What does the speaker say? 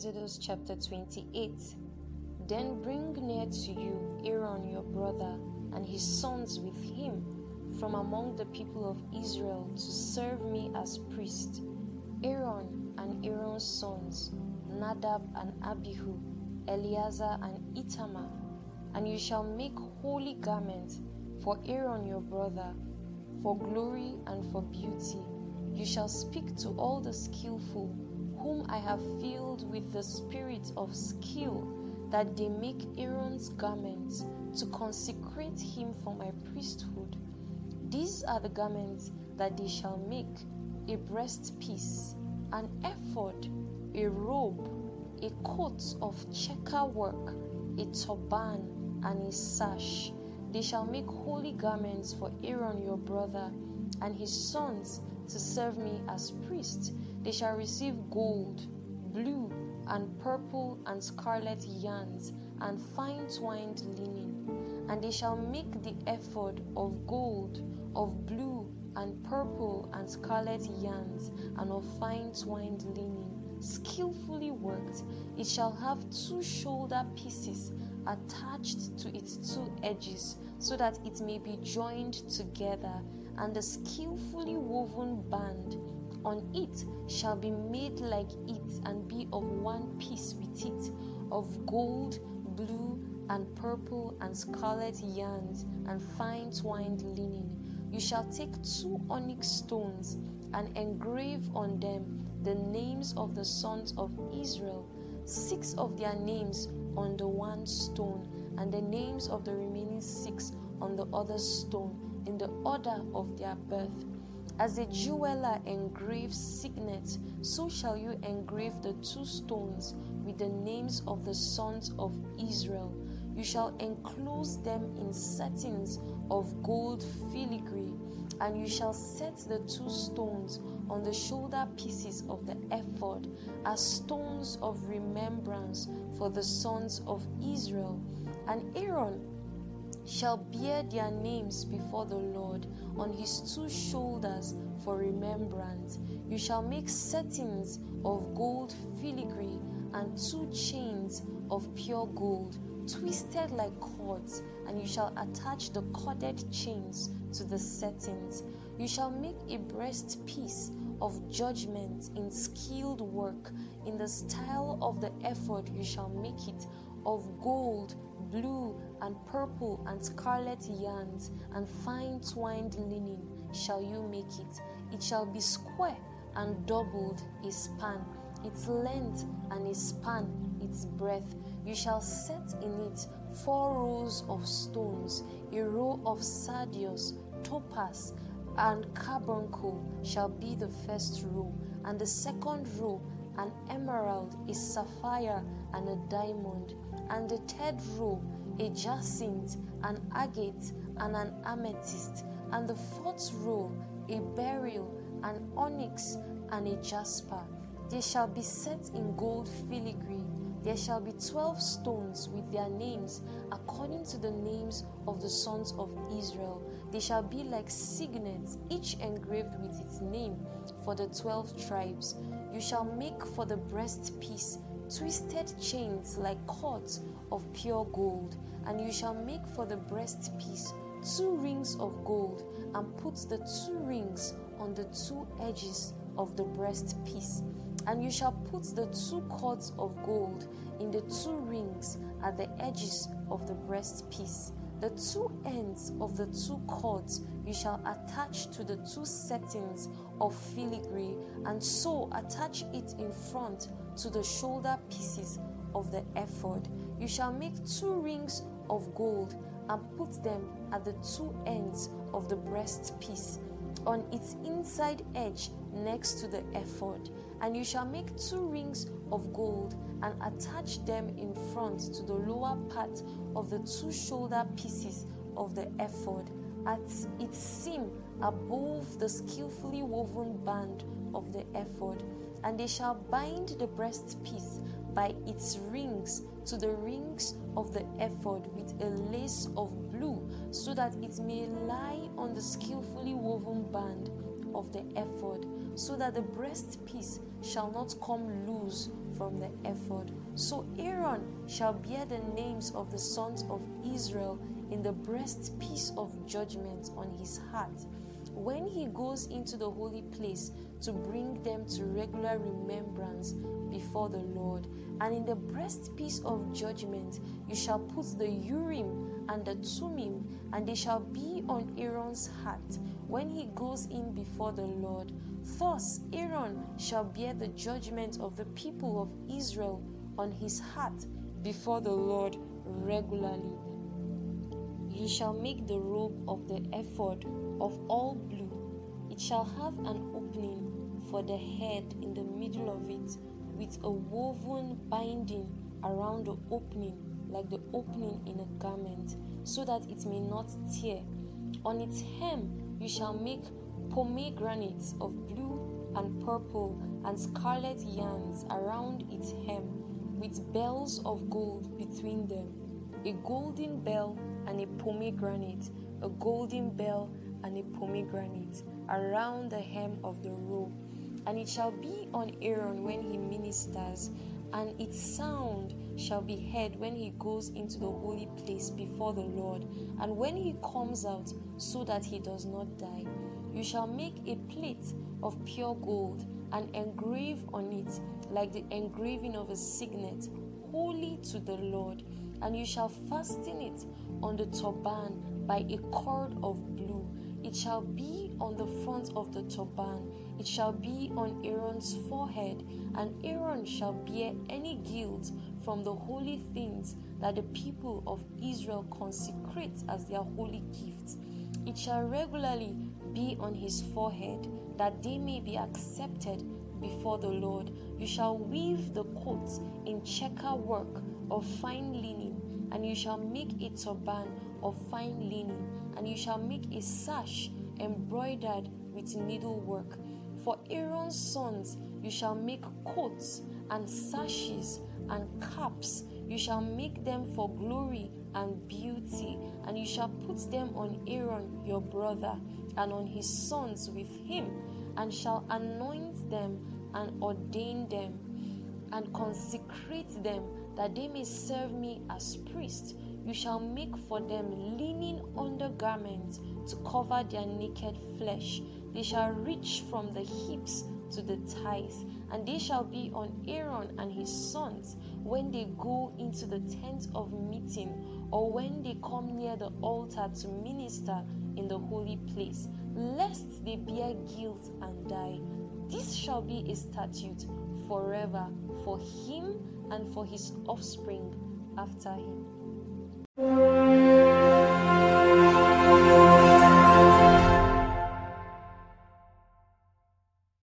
Exodus chapter 28. Then bring near to you Aaron your brother and his sons with him from among the people of Israel to serve me as priest. Aaron and Aaron's sons, Nadab and Abihu, Eleazar and Ithamar. And you shall make holy garments for Aaron your brother, for glory and for beauty. You shall speak to all the skillful, whom I have filled with the spirit of skill, that they make Aaron's garments to consecrate him for my priesthood. These are the garments that they shall make a breastpiece, an ephod, a robe, a coat of checker work, a turban, and a sash. They shall make holy garments for Aaron your brother and his sons to serve me as priests. They shall receive gold, blue, and purple and scarlet yarns and fine twined linen. And they shall make the ephod of gold, of blue, and purple and scarlet yarns and of fine twined linen, skillfully worked. It shall have two shoulder pieces attached to its two edges, so that it may be joined together, and the skillfully woven band on it shall be made like it and be of one piece with it, of gold, blue, and purple, and scarlet yarns, and fine twined linen. You shall take two onyx stones and engrave on them the names of the sons of Israel, six of their names on the one stone, and the names of the remaining six on the other stone, in the order of their birth. As a jeweler engraves signet, so shall you engrave the two stones with the names of the sons of Israel. You shall enclose them in settings of gold filigree, and you shall set the two stones on the shoulder pieces of the ephod as stones of remembrance for the sons of Israel. And Aaron shall bear their names before the Lord on his two shoulders for remembrance. You shall make settings of gold filigree and two chains of pure gold, twisted like cords, and you shall attach the corded chains to the settings. You shall make a breastpiece of judgment in skilled work. In the style of the ephod, you shall make it of gold, blue, and purple, and scarlet yarns, and fine twined linen shall you make it. It shall be square and doubled a span, its length and a span, its breadth. You shall set in it four rows of stones, a row of sardius, topaz, and carbuncle shall be the first row, and the second row an emerald, a sapphire, and a diamond, and the third row a jacinth, an agate, and an amethyst, and the fourth row a beryl, an onyx, and a jasper. They shall be set in gold filigree. There shall be twelve stones with their names, according to the names of the sons of Israel. They shall be like signets, each engraved with its name for the twelve tribes. You shall make for the breastpiece twisted chains like cords of pure gold, and you shall make for the breastpiece two rings of gold, and put the two rings on the two edges of the breastpiece. And you shall put the two cords of gold in the two rings at the edges of the breastpiece. The two ends of the two cords you shall attach to the two settings of filigree, and so attach it in front to the shoulder pieces of the ephod. You shall make two rings of gold and put them at the two ends of the breastpiece on its inside edge next to the ephod. And you shall make two rings of gold and attach them in front to the lower part of the two shoulder pieces of the ephod at its seam above the skillfully woven band of the ephod. And they shall bind the breastpiece by its rings to the rings of the ephod with a lace of blue, so that it may lie on the skillfully woven band of the ephod. So that the breastpiece shall not come loose from the ephod. So Aaron shall bear the names of the sons of Israel in the breastpiece of judgment on his heart. When he goes into the holy place to bring them to regular remembrance before the Lord, and in the breastpiece of judgment you shall put the Urim and the Thummim, and they shall be on Aaron's heart when he goes in before the Lord. Thus Aaron shall bear the judgment of the people of Israel on his heart before the Lord regularly. You shall make the robe of the ephod of all blue. It shall have an opening for the head in the middle of it, with a woven binding around the opening, like the opening in a garment, so that it may not tear. On its hem you shall make pomegranates of blue and purple and scarlet yarns around its hem, with bells of gold between them, a golden bell and a pomegranate, a golden bell and a pomegranate around the hem of the robe. And it shall be on Aaron when he ministers, and its sound shall be heard when he goes into the holy place before the Lord, and when he comes out, so that he does not die. You shall make a plate of pure gold and engrave on it, like the engraving of a signet, holy to the Lord. And you shall fasten it on the turban by a cord of blue. It shall be on the front of the turban. It shall be on Aaron's forehead, and Aaron shall bear any guilt from the holy things that the people of Israel consecrate as their holy gifts. It shall regularly be on his forehead, that they may be accepted before the Lord. You shall weave the coats in checker work of fine linen, and you shall make a turban of fine linen, and you shall make a sash embroidered with needlework. For Aaron's sons you shall make coats and sashes and caps. You shall make them for glory and beauty, and you shall put them on Aaron your brother and on his sons with him, and shall anoint them and ordain them and consecrate them that they may serve me as priests. You shall make for them linen undergarments to cover their naked flesh. They shall reach from the hips to the thighs, and they shall be on Aaron and his sons when they go into the tent of meeting, or when they come near the altar to minister in the holy place, lest they bear guilt and die. This shall be a statute forever for him and for his offspring after him.